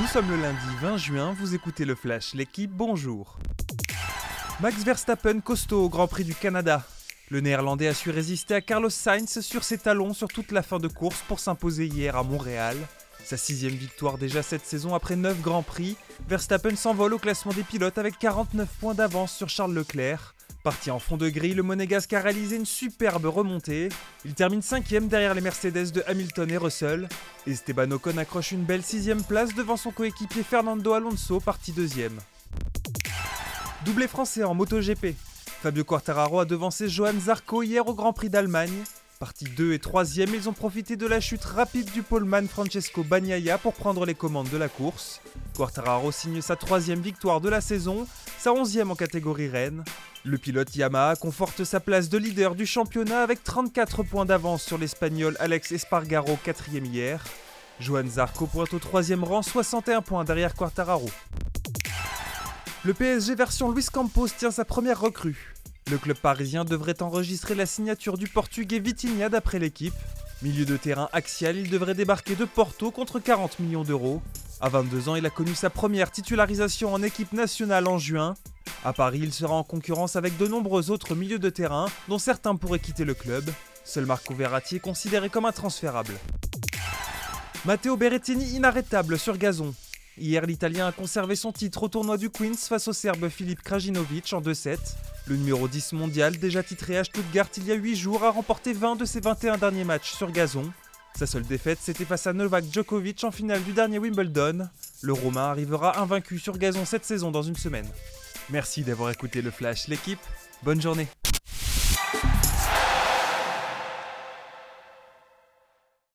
Nous sommes le lundi 20 juin, vous écoutez le Flash, l'équipe, bonjour. Max Verstappen costaud au Grand Prix du Canada. Le néerlandais a su résister à Carlos Sainz sur ses talons sur toute la fin de course pour s'imposer hier à Montréal. Sa sixième victoire déjà cette saison après 9 Grands Prix, Verstappen s'envole au classement des pilotes avec 49 points d'avance sur Charles Leclerc. Parti en fond de grille, le Monégasque a réalisé une superbe remontée. Il termine cinquième derrière les Mercedes de Hamilton et Russell. Esteban Ocon accroche une belle sixième place devant son coéquipier Fernando Alonso, parti deuxième. Doublé français en MotoGP. Fabio Quartararo a devancé Johan Zarco hier au Grand Prix d'Allemagne. Parti 2 et 3 ils ont profité de la chute rapide du poleman Francesco Bagnaia pour prendre les commandes de la course. Quartararo signe sa troisième victoire de la saison, sa onzième en catégorie reine. Le pilote Yamaha conforte sa place de leader du championnat avec 34 points d'avance sur l'espagnol Alex Espargaro, quatrième hier. Johan Zarco pointe au troisième rang, 61 points derrière Quartararo. Le PSG version Luis Campos tient sa première recrue. Le club parisien devrait enregistrer la signature du portugais Vitinha d'après l'équipe. Milieu de terrain axial, il devrait débarquer de Porto contre 40 millions d'euros. À 22 ans, il a connu sa première titularisation en équipe nationale en juin. À Paris, il sera en concurrence avec de nombreux autres milieux de terrain, dont certains pourraient quitter le club. Seul Marco Verratti est considéré comme intransférable. Matteo Berrettini inarrêtable sur gazon. Hier, l'Italien a conservé son titre au tournoi du Queens face au Serbe Filip Krajinovic en 2-7. Le numéro 10 mondial, déjà titré à Stuttgart il y a 8 jours, a remporté 20 de ses 21 derniers matchs sur gazon. Sa seule défaite, c'était face à Novak Djokovic en finale du dernier Wimbledon. Le Romain arrivera invaincu sur gazon cette saison dans une semaine. Merci d'avoir écouté le Flash, l'équipe. Bonne journée.